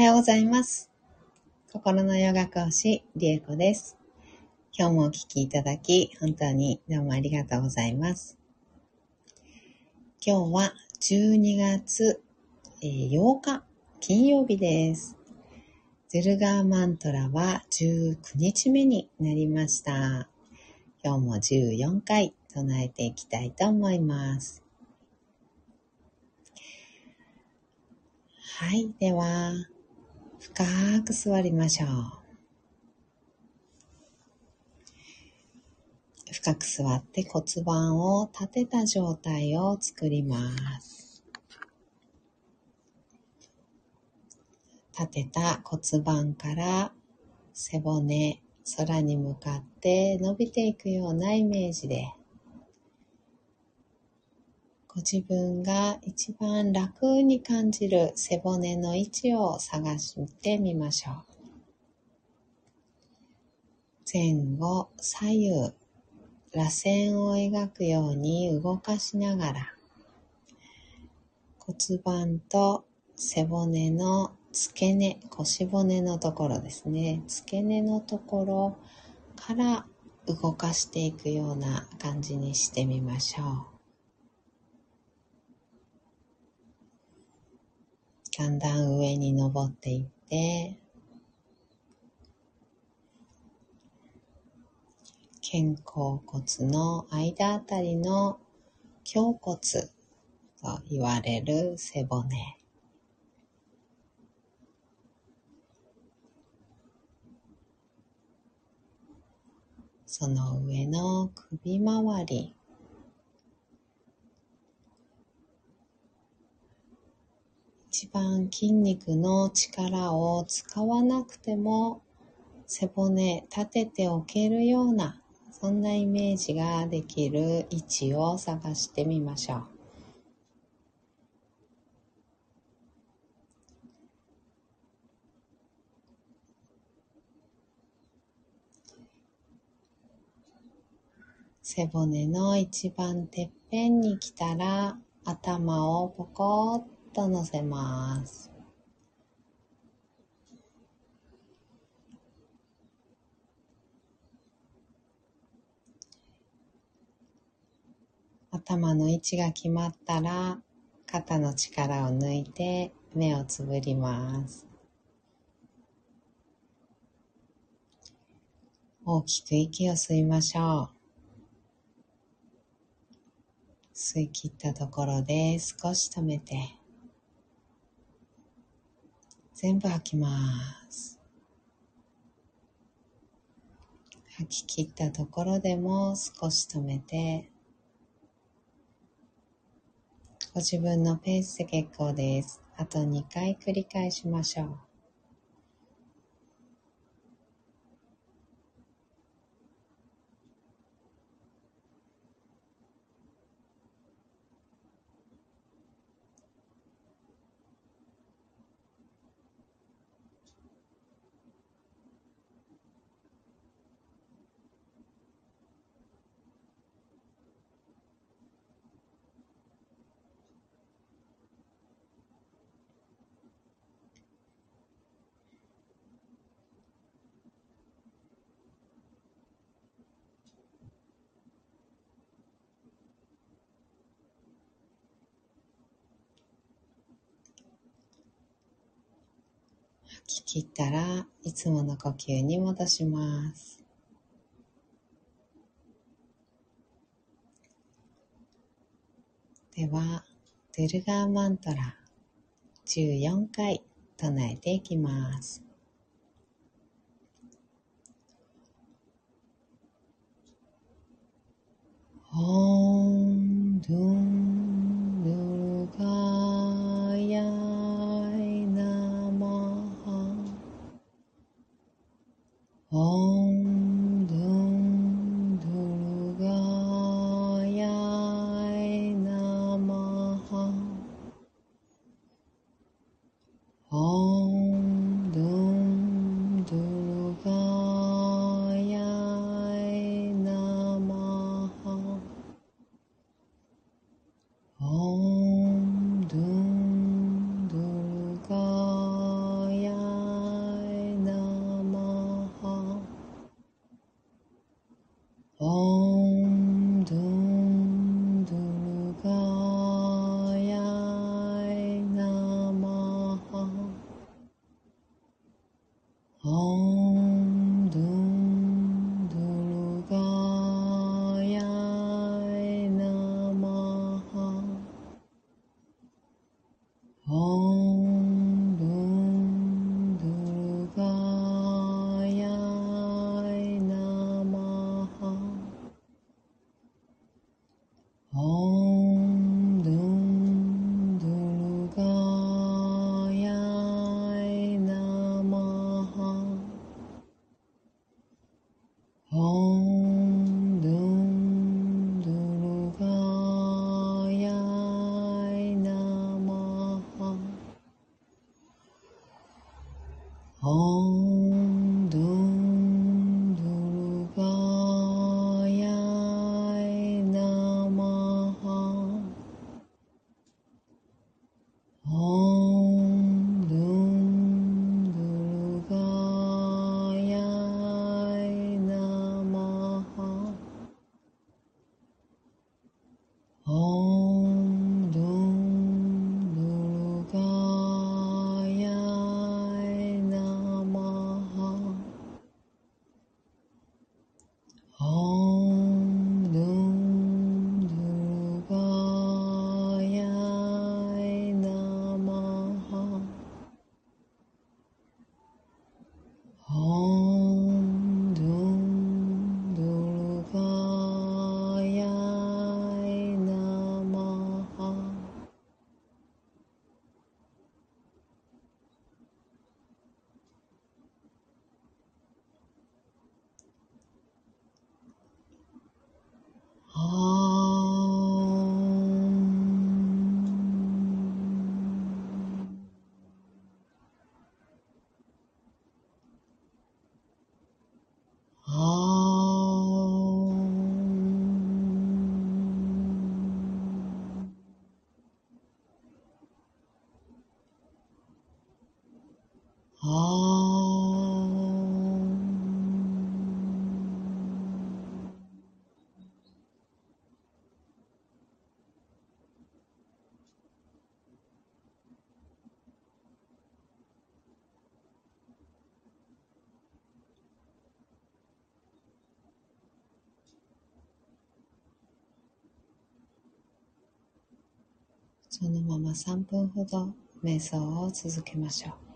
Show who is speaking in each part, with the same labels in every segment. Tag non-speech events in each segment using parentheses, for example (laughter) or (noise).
Speaker 1: はようございます。心のヨガ講師、リエコです。今日もお聞きいただき、本当にどうもありがとうございます。今日は12月8日、金曜日です。ゼルガーマントラは19日目になりました。今日も14回唱えていきたいと思います。はい。では、深く座りましょう。深く座って骨盤を立てた状態を作ります。立てた骨盤から背骨、空に向かって伸びていくようなイメージで、ご自分が一番楽に感じる背骨の位置を探してみましょう。前後、左右、螺旋を描くように動かしながら、骨盤と背骨の付け根、腰骨のところですね。付け根のところから動かしていくような感じにしてみましょう。だんだん上に登っていって、肩甲骨の間あたりの胸骨と言われる背骨。その上の首周り。一番筋肉の力を使わなくても背骨立てておけるようなそんなイメージができる位置を探してみましょう。背骨の一番てっぺんに来たら頭をポコッと乗せます。頭の位置が決まったら肩の力を抜いて目をつぶります。大きく息を吸いましょう。吸い切ったところで少し止めて全部吐きます。吐き切ったところでも少し止めてご自分のペースで結構です。あと2回繰り返しましょう吐き切ったらいつもの呼吸に戻します。ではドゥルガーマントラ14回唱えていきます。オン。そのまま3分ほど瞑想を続けましょう。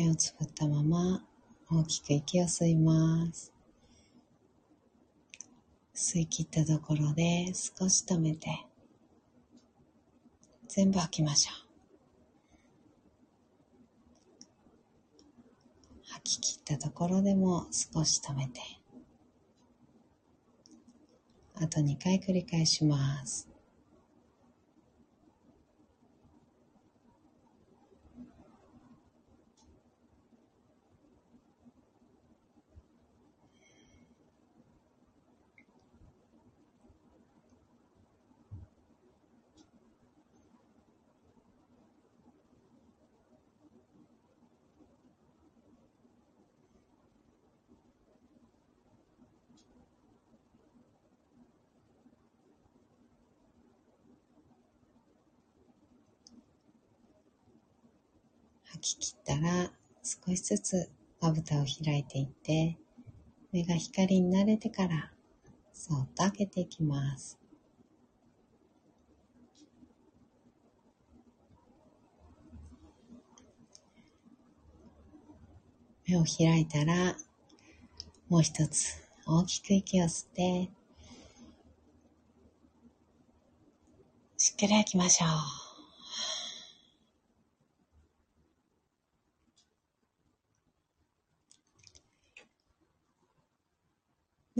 Speaker 1: 目をつぶったまま大きく息を吸います。吸い切ったところで少し止めて全部吐きましょう。吐き切ったところでも少し止めてあと2回繰り返します。吐き切ったら少しずつまぶたを開いていって目が光に慣れてからそっと開けていきます。目を開いたらもう一つ大きく息を吸ってしっかり吐きましょう。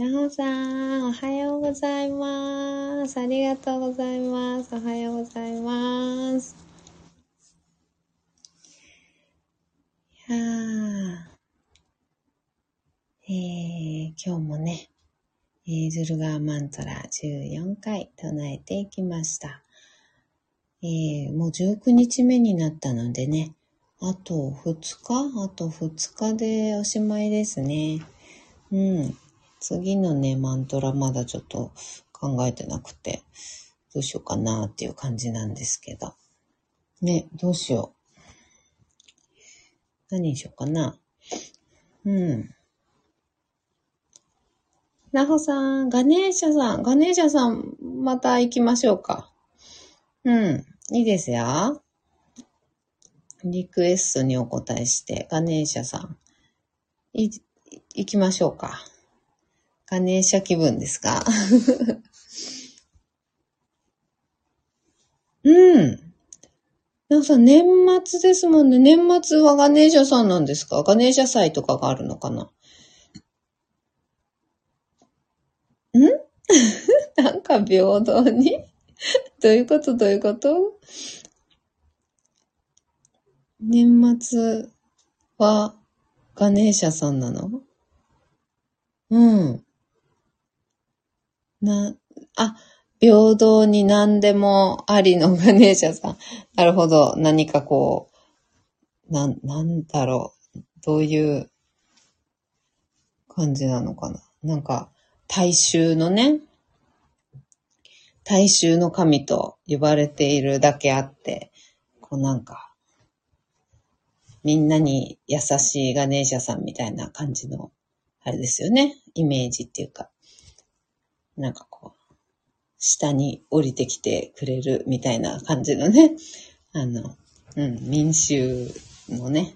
Speaker 1: なおさん、おはようございます。ありがとうございます。おはようございます。いや、えー、今日もね、えー、ズルガーマントラ14回唱えていきました。えー、もう19日目になったのでね、あと2日あと2日でおしまいですね。うん。次のね、マントラまだちょっと考えてなくて、どうしようかなっていう感じなんですけど。ね、どうしよう。何にしようかな。うん。なほさん、ガネーシャさん、ガネーシャさん、また行きましょうか。うん、いいですよ。リクエストにお答えして、ガネーシャさん、い、行きましょうか。ガネーシャ気分ですか？(laughs) うん。なんか年末ですもんね。年末はガネーシャさんなんですか？ガネーシャ祭とかがあるのかな？ん？(laughs) なんか平等に？どういうこと？どういうこと？年末はガネーシャさんなの？うん。な、あ、平等に何でもありのガネーシャさん。なるほど。何かこう、な、なんだろう。どういう感じなのかな。なんか、大衆のね、大衆の神と呼ばれているだけあって、こうなんか、みんなに優しいガネーシャさんみたいな感じの、あれですよね。イメージっていうか。なんかこう、下に降りてきてくれるみたいな感じのね。(laughs) あの、うん、民衆のね。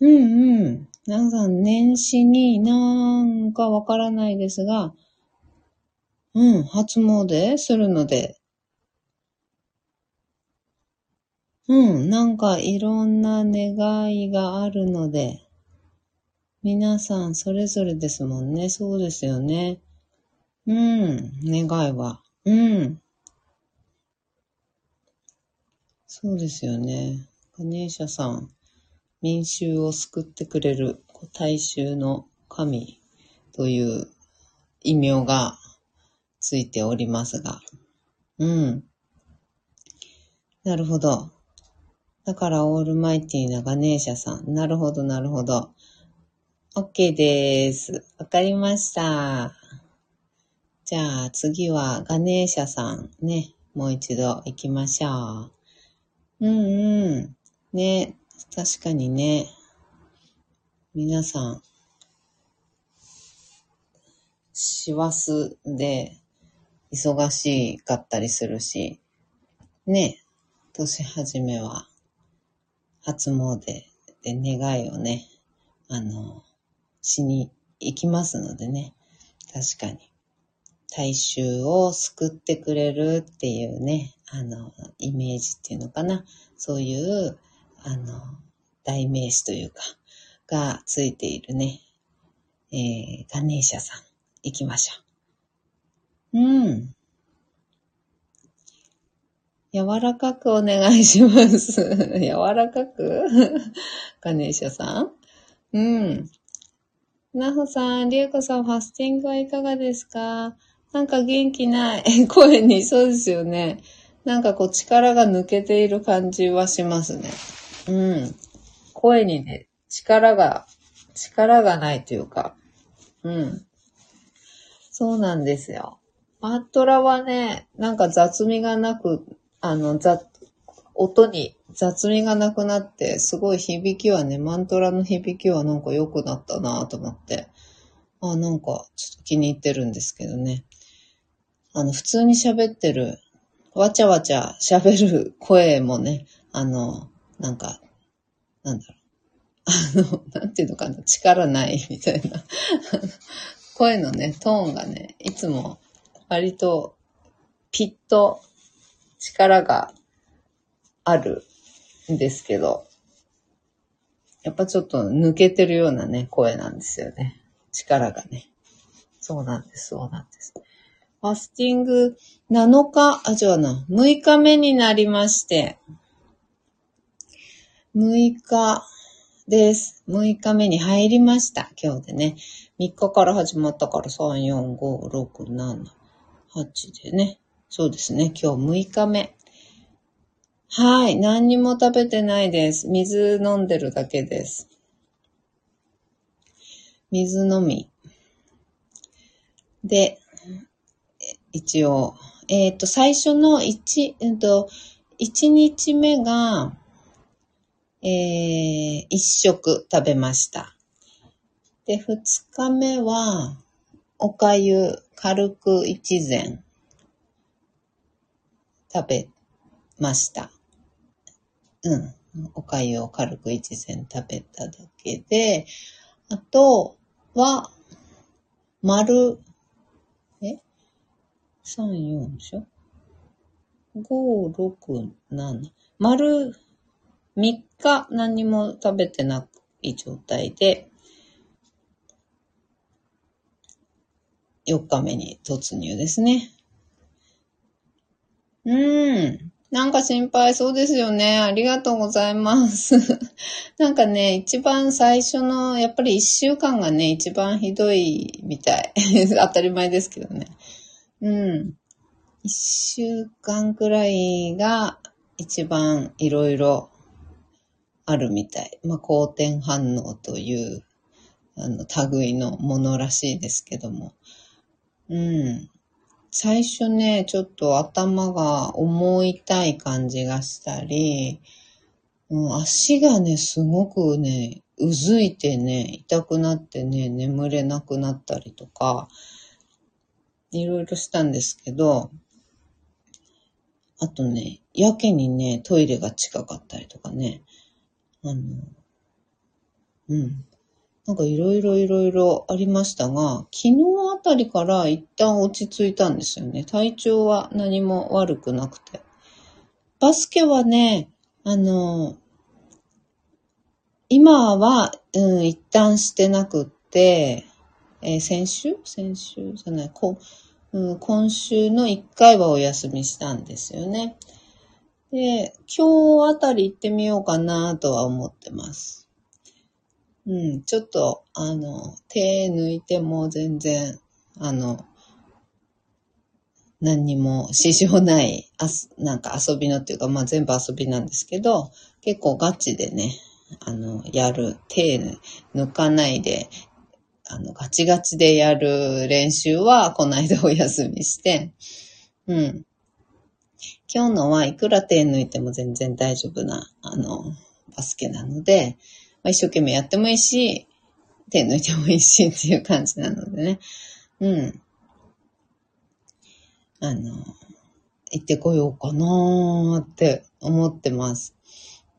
Speaker 1: うんうん。なんか年始になんかわからないですが、うん、初詣するので、うん、なんかいろんな願いがあるので、皆さんそれぞれですもんね。そうですよね。うん、願いは。うん。そうですよね。ガネーシャさん、民衆を救ってくれる大衆の神という異名がついておりますが。うん。なるほど。だからオールマイティーなガネーシャさん。なるほど、なるほど。OK です。わかりました。じゃあ次はガネーシャさんね。もう一度行きましょう。うんうん。ね。確かにね。皆さん、師走で忙しかったりするし、ね。年始めは初詣で願いをね、あの、しに行きますのでね、確かに。大衆を救ってくれるっていうね、あの、イメージっていうのかな。そういう、あの、代名詞というか、がついているね、えー、ガネーシャさん、行きましょう。うん。柔らかくお願いします。(laughs) 柔らかく？(laughs) ガネーシャさんうん。なほさん、りえこさん、ファスティングはいかがですか？なんか元気ない。(laughs) 声に、そうですよね。なんかこう力が抜けている感じはしますね。うん。声にね、力が、力がないというか、うん。そうなんですよ。マットラはね、なんか雑味がなく、あの、雑、音に雑味がなくなって、すごい響きはね、マントラの響きはなんか良くなったなと思って、あ、なんかちょっと気に入ってるんですけどね。あの、普通に喋ってるわちゃわちゃ喋る声もね、あの、なんか、なんだろう。あの、なんていうのかな、力ないみたいな。声のね、トーンがね、いつも割とピッと力があるですけど、やっぱちょっと抜けてるようなね、声なんですよね。力がね。そうなんです、そうなんです。ファスティング7日、あ、違うな、6日目になりまして、6日です。6日目に入りました。今日でね。3日から始まったから3、4、5、6、7、8でね。そうですね。今日6日目。はい。何にも食べてないです。水飲んでるだけです。水飲み。で、一応、えっ、ー、と、最初の1、えっ、と、1日目が、えー、1食食べました。で、2日目は、おかゆ、軽く一膳食べました。うん。おかゆを軽く一膳食べただけで、あとは、丸3、4でしょ ?5、6、7。丸3日何も食べてない状態で、4日目に突入ですね。うーん。なんか心配そうですよね。ありがとうございます。(laughs) なんかね、一番最初の、やっぱり一週間がね、一番ひどいみたい。(laughs) 当たり前ですけどね。うん。一週間くらいが一番いろいろあるみたい。まあ、好転反応という、あの、類のものらしいですけども。うん。最初ね、ちょっと頭が重いたい感じがしたり、う、足がね、すごくね、うずいてね、痛くなってね、眠れなくなったりとか、いろいろしたんですけど、あとね、やけにね、トイレが近かったりとかね、あの、うん。なんかいろいろいろいろありましたが、昨日あたりから一旦落ち着いたんですよね。体調は何も悪くなくて。バスケはね、あの、今は、うん、一旦してなくって、えー、先週？先週じゃない、こうん、今週の1回はお休みしたんですよね。で、今日あたり行ってみようかなとは思ってます。うん、ちょっと、あの、手抜いても全然、あの、何にも支障ない、あなんか遊びのっていうか、まあ全部遊びなんですけど、結構ガチでね、あの、やる、手抜かないであの、ガチガチでやる練習は、この間お休みして、うん。今日のはいくら手抜いても全然大丈夫な、あの、バスケなので、まあ、一生懸命やってもいいし、手抜いてもいいしっていう感じなのでね。うん。あの、行ってこようかなーって思ってます。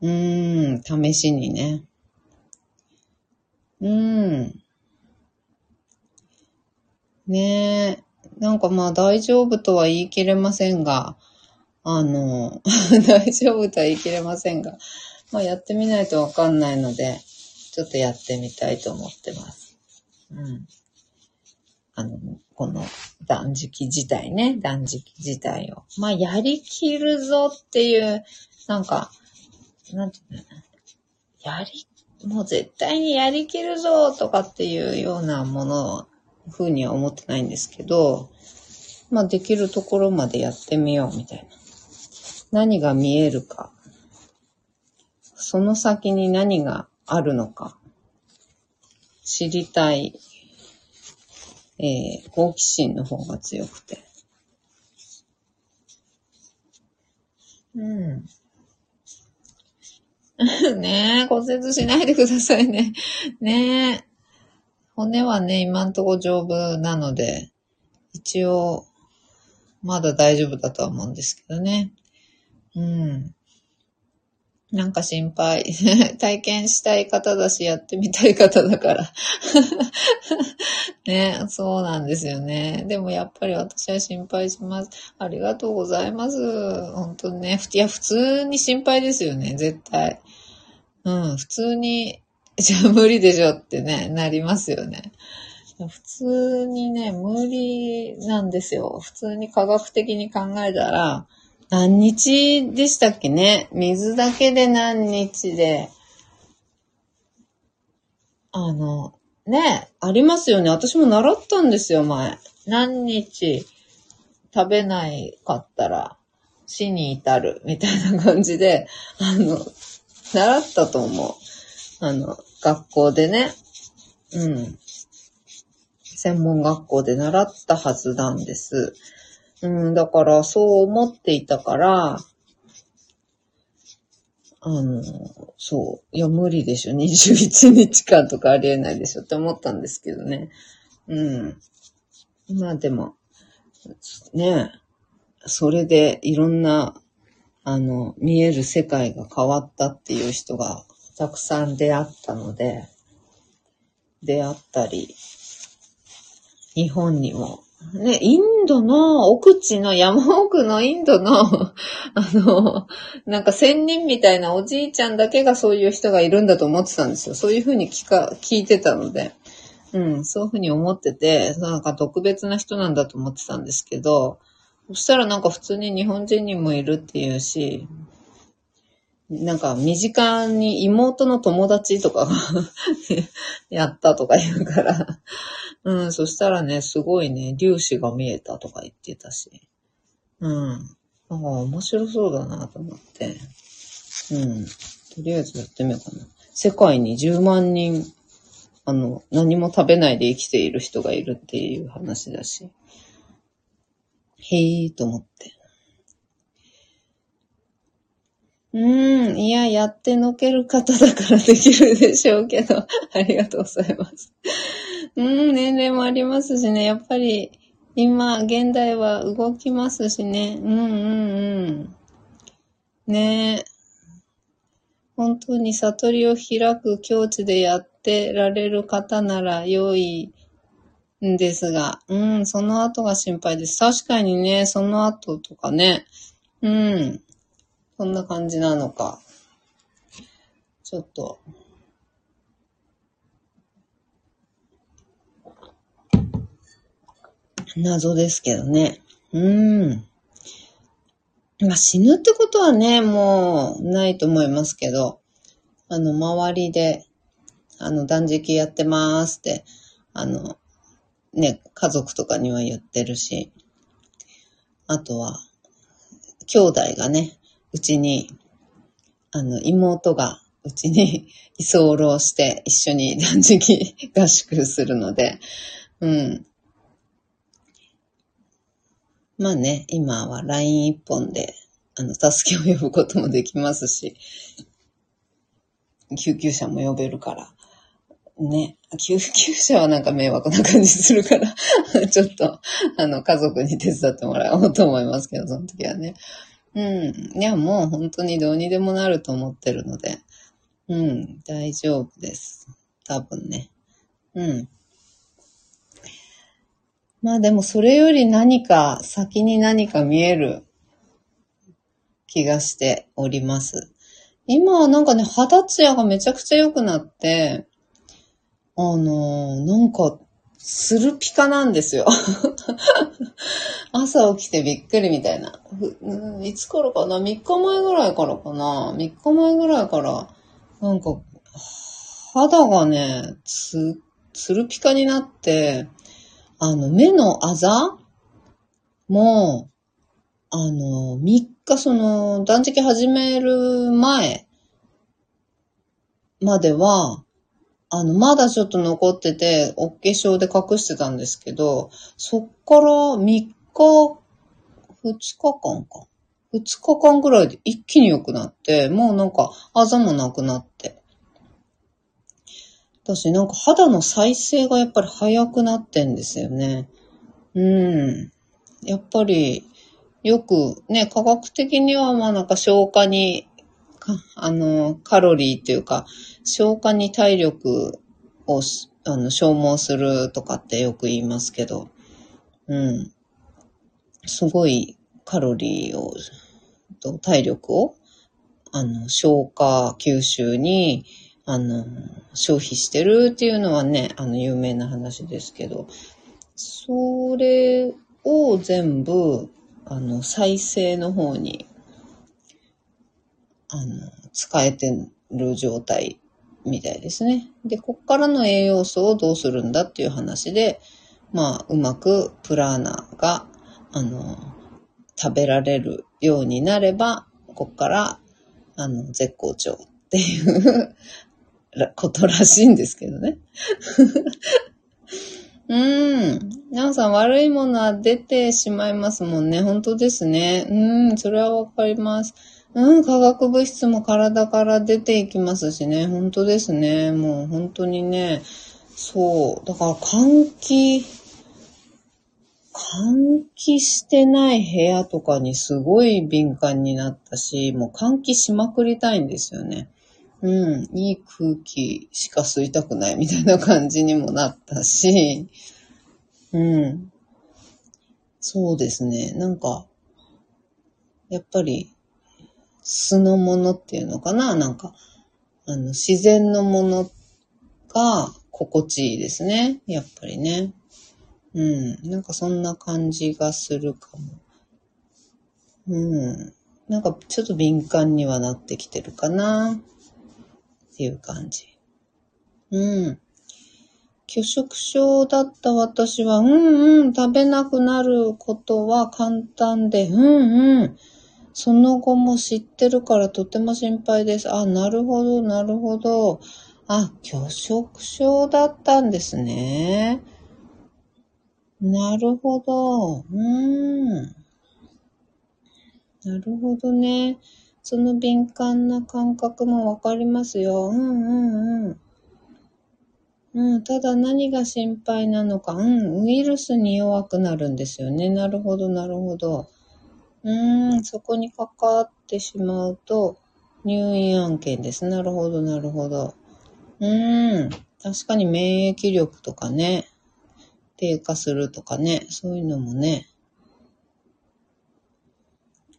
Speaker 1: うーん、試しにね。うーん。ねえ。なんかまあ大丈夫とは言い切れませんが、あの、(laughs) 大丈夫とは言い切れませんが、まあやってみないとわかんないので、ちょっとやってみたいと思ってます。うん。あの、この断食自体ね、断食自体を。まあやりきるぞっていう、なんか、なんていうのやり、もう絶対にやりきるぞとかっていうようなものふうには思ってないんですけど、まあできるところまでやってみようみたいな。何が見えるか。その先に何があるのか。知りたい。えー、好奇心の方が強くて。うん。(laughs) ねえ、骨折しないでくださいね。(laughs) ねえ。骨はね、今んとこ丈夫なので、一応、まだ大丈夫だとは思うんですけどね。うん。なんか心配。(laughs) 体験したい方だし、やってみたい方だから。(laughs) ね、そうなんですよね。でもやっぱり私は心配します。ありがとうございます。本当にね。いや、普通に心配ですよね、絶対。うん、普通に (laughs) じゃあ無理でしょってね、なりますよね。普通にね、無理なんですよ。普通に科学的に考えたら、何日でしたっけね？水だけで何日で。あの、ね、ありますよね。私も習ったんですよ、前。何日食べないかったら死に至る、みたいな感じで、あの、習ったと思う。あの、学校でね、うん。専門学校で習ったはずなんです。うん、だからそう思っていたから、あの、そう。いや、無理でしょ。21日間とかありえないでしょって思ったんですけどね。うん。まあでも、ねそれでいろんな、あの、見える世界が変わったっていう人がたくさん出会ったので、出会ったり、日本にも、ね、インドの奥地の山奥のインドの、(laughs) あの、なんか仙人みたいなおじいちゃんだけがそういう人がいるんだと思ってたんですよ。そういうふうに聞か、聞いてたので。うん、そういうふうに思ってて、なんか特別な人なんだと思ってたんですけど、そしたらなんか普通に日本人にもいるっていうし、なんか、身近に妹の友達とかが (laughs) やったとか言うからうん、そしたらね、すごいね、粒子が見えたとか言ってたし。うん。なんか面白そうだなと思って。うん。とりあえずやってみようかな。世界に10万人、あの、何も食べないで生きている人がいるっていう話だし。へえーと思って。うん。いや、やってのける方だからできるでしょうけど、(laughs) ありがとうございます。うん、年齢もありますしね、やっぱり、今、現代は動きますしね。うんうんうん。ねえ。本当に悟りを開く境地でやってられる方なら良いんですが、うん、その後が心配です。確かにね、その後とかね、うん、そんな感じなのか。ちょっと。謎ですけどね。うん。まあ、死ぬってことはね、もうないと思いますけど、あの、周りで、あの、断食やってますって、あの、ね、家族とかには言ってるし、あとは、兄弟がね、うちに、あの、妹がうちに (laughs) 居候して一緒に断食 (laughs) 合宿するので、うん。まあね、今は LINE 一本で、あの、助けを呼ぶこともできますし、救急車も呼べるから、ね、救急車はなんか迷惑な感じするから (laughs) ちょっと、あの、家族に手伝ってもらおうと思いますけど、その時はね。うん。いや、もう本当にどうにでもなると思ってるので、うん、大丈夫です。多分ね。うん。まあでもそれより何か先に何か見える気がしております。今はなんかね、肌ツヤがめちゃくちゃ良くなって、あのー、なんか、スルピカなんですよ。朝起きてびっくりみたいな。いつ頃かな ?3 日前ぐらいからかな ?3 日前ぐらいから、なんか、肌がね、つ、つるピカになって、あの、目のあざ？も、あの、3日その、断食始める前までは、あの、まだちょっと残ってて、お化粧で隠してたんですけど、そっから3日、2日間か。2日間ぐらいで一気に良くなって、もうなんか、あざもなくなって。私なんか肌の再生がやっぱり早くなってんですよね。うん。やっぱり、よくね、科学的にはまあなんか消化に、(laughs) あの、カロリーっていうか、消化に体力をあの消耗するとかってよく言いますけど、うん。すごいカロリーを、と体力を、あの、消化、吸収に、あの、消費してるっていうのはね、あの、有名な話ですけど、それを全部、あの、再生の方に、あの、使えてる状態みたいですね。で、こっからの栄養素をどうするんだっていう話で、まあ、うまくプラーナが、あの、食べられるようになれば、こっから、あの、絶好調っていうことらしいんですけどね。(laughs) うん。皆さん悪いものは出てしまいますもんね。本当ですね。うん。それはわかります。うん。化学物質も体から出ていきますしね。本当ですね。もう本当にね。そう。だから換気、換気してない部屋とかにすごい敏感になったし、もう換気しまくりたいんですよね。うん、いい空気しか吸いたくないみたいな感じにもなったし、うん。そうですね。なんか、やっぱり、素のものっていうのかな？なんか、あの、自然のものが心地いいですね。やっぱりね。うん。なんかそんな感じがするかも。うん。なんかちょっと敏感にはなってきてるかな？っていう感じ。うん。拒食症だった私は、うんうん、食べなくなることは簡単で、うんうん。その後も知ってるからとても心配です。あ、なるほど、なるほど。あ、拒食症だったんですね。なるほど。うーん。なるほどね。その敏感な感覚もわかりますよ。うんうんうん。うん、ただ何が心配なのか、うん、ウイルスに弱くなるんですよね。なるほど、なるほど。うーん、そこにかかってしまうと、入院案件です。なるほど、なるほど。うーん、確かに免疫力とかね、低下するとかね、そういうのもね、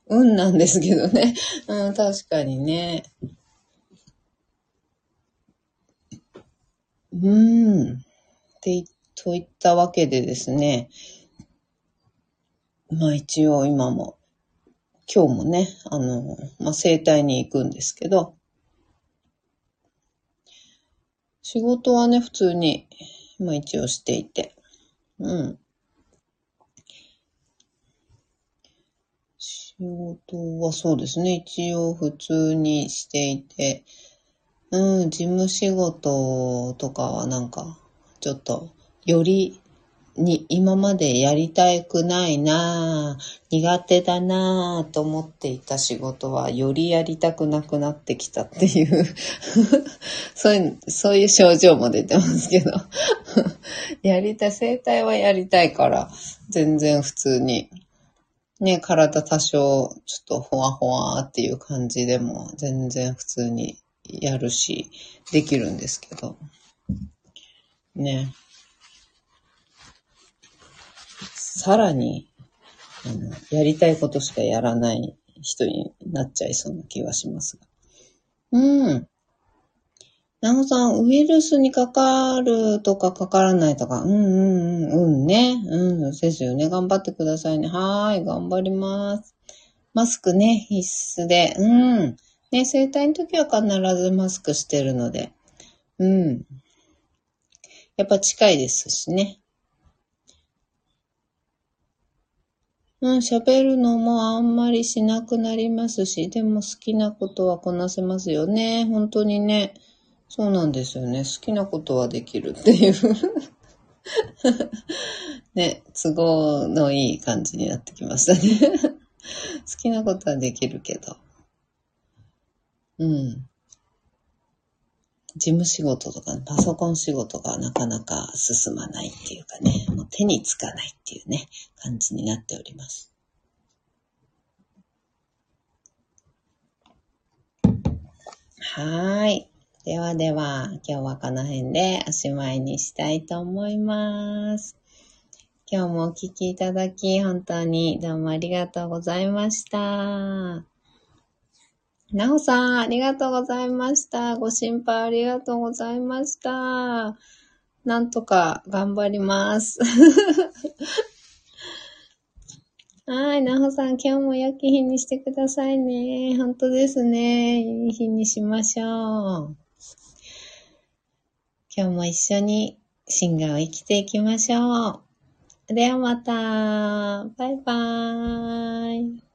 Speaker 1: 運なんですけどね。うん、確かにね。うーん。って、といったわけでですね。まあ一応今も、今日もね、あの、まあ生体に行くんですけど、仕事はね、普通に、まあ一応していて、うん。仕事はそうですね。一応普通にしていて、うん、事務仕事とかはなんか、ちょっと、より、に、今までやりたくないなぁ、苦手だなぁと思っていた仕事は、よりやりたくなくなってきたっていう (laughs) そういう、そういう症状も出てますけど (laughs) やりたい、生態はやりたいから、全然普通にね、体多少、ちょっとほわほわっていう感じでも、全然普通にやるし、できるんですけど。ね。さらに、あの、やりたいことしかやらない人になっちゃいそうな気がしますが。うん。なおさん、ウイルスにかかるとかかからないとか、うんうんうん、うんね。うん、ですよね。頑張ってくださいね。はーい、頑張ります。マスクね、必須で。うん。ね、生体の時は必ずマスクしてるので。うん。やっぱ近いですしね。うん、喋るのもあんまりしなくなりますし、でも好きなことはこなせますよね。本当にね。そうなんですよね。好きなことはできるっていう (laughs) ね、都合のいい感じになってきましたね (laughs) 好きなことはできるけど。うん。事務仕事とか、パソコン仕事がなかなか進まないっていうかね、もう手につかないっていうね、感じになっております。はい。ではでは、今日はこの辺でおしまいにしたいと思います。今日もお聴きいただき、本当にどうもありがとうございました。なおさん、ありがとうございました。ご心配ありがとうございました。なんとか頑張ります。(laughs) はい、なほさん、今日も良き日にしてくださいね。本当ですね。いい日にしましょう。今日も一緒にシンガーを生きていきましょう。ではまた。バイバーイ。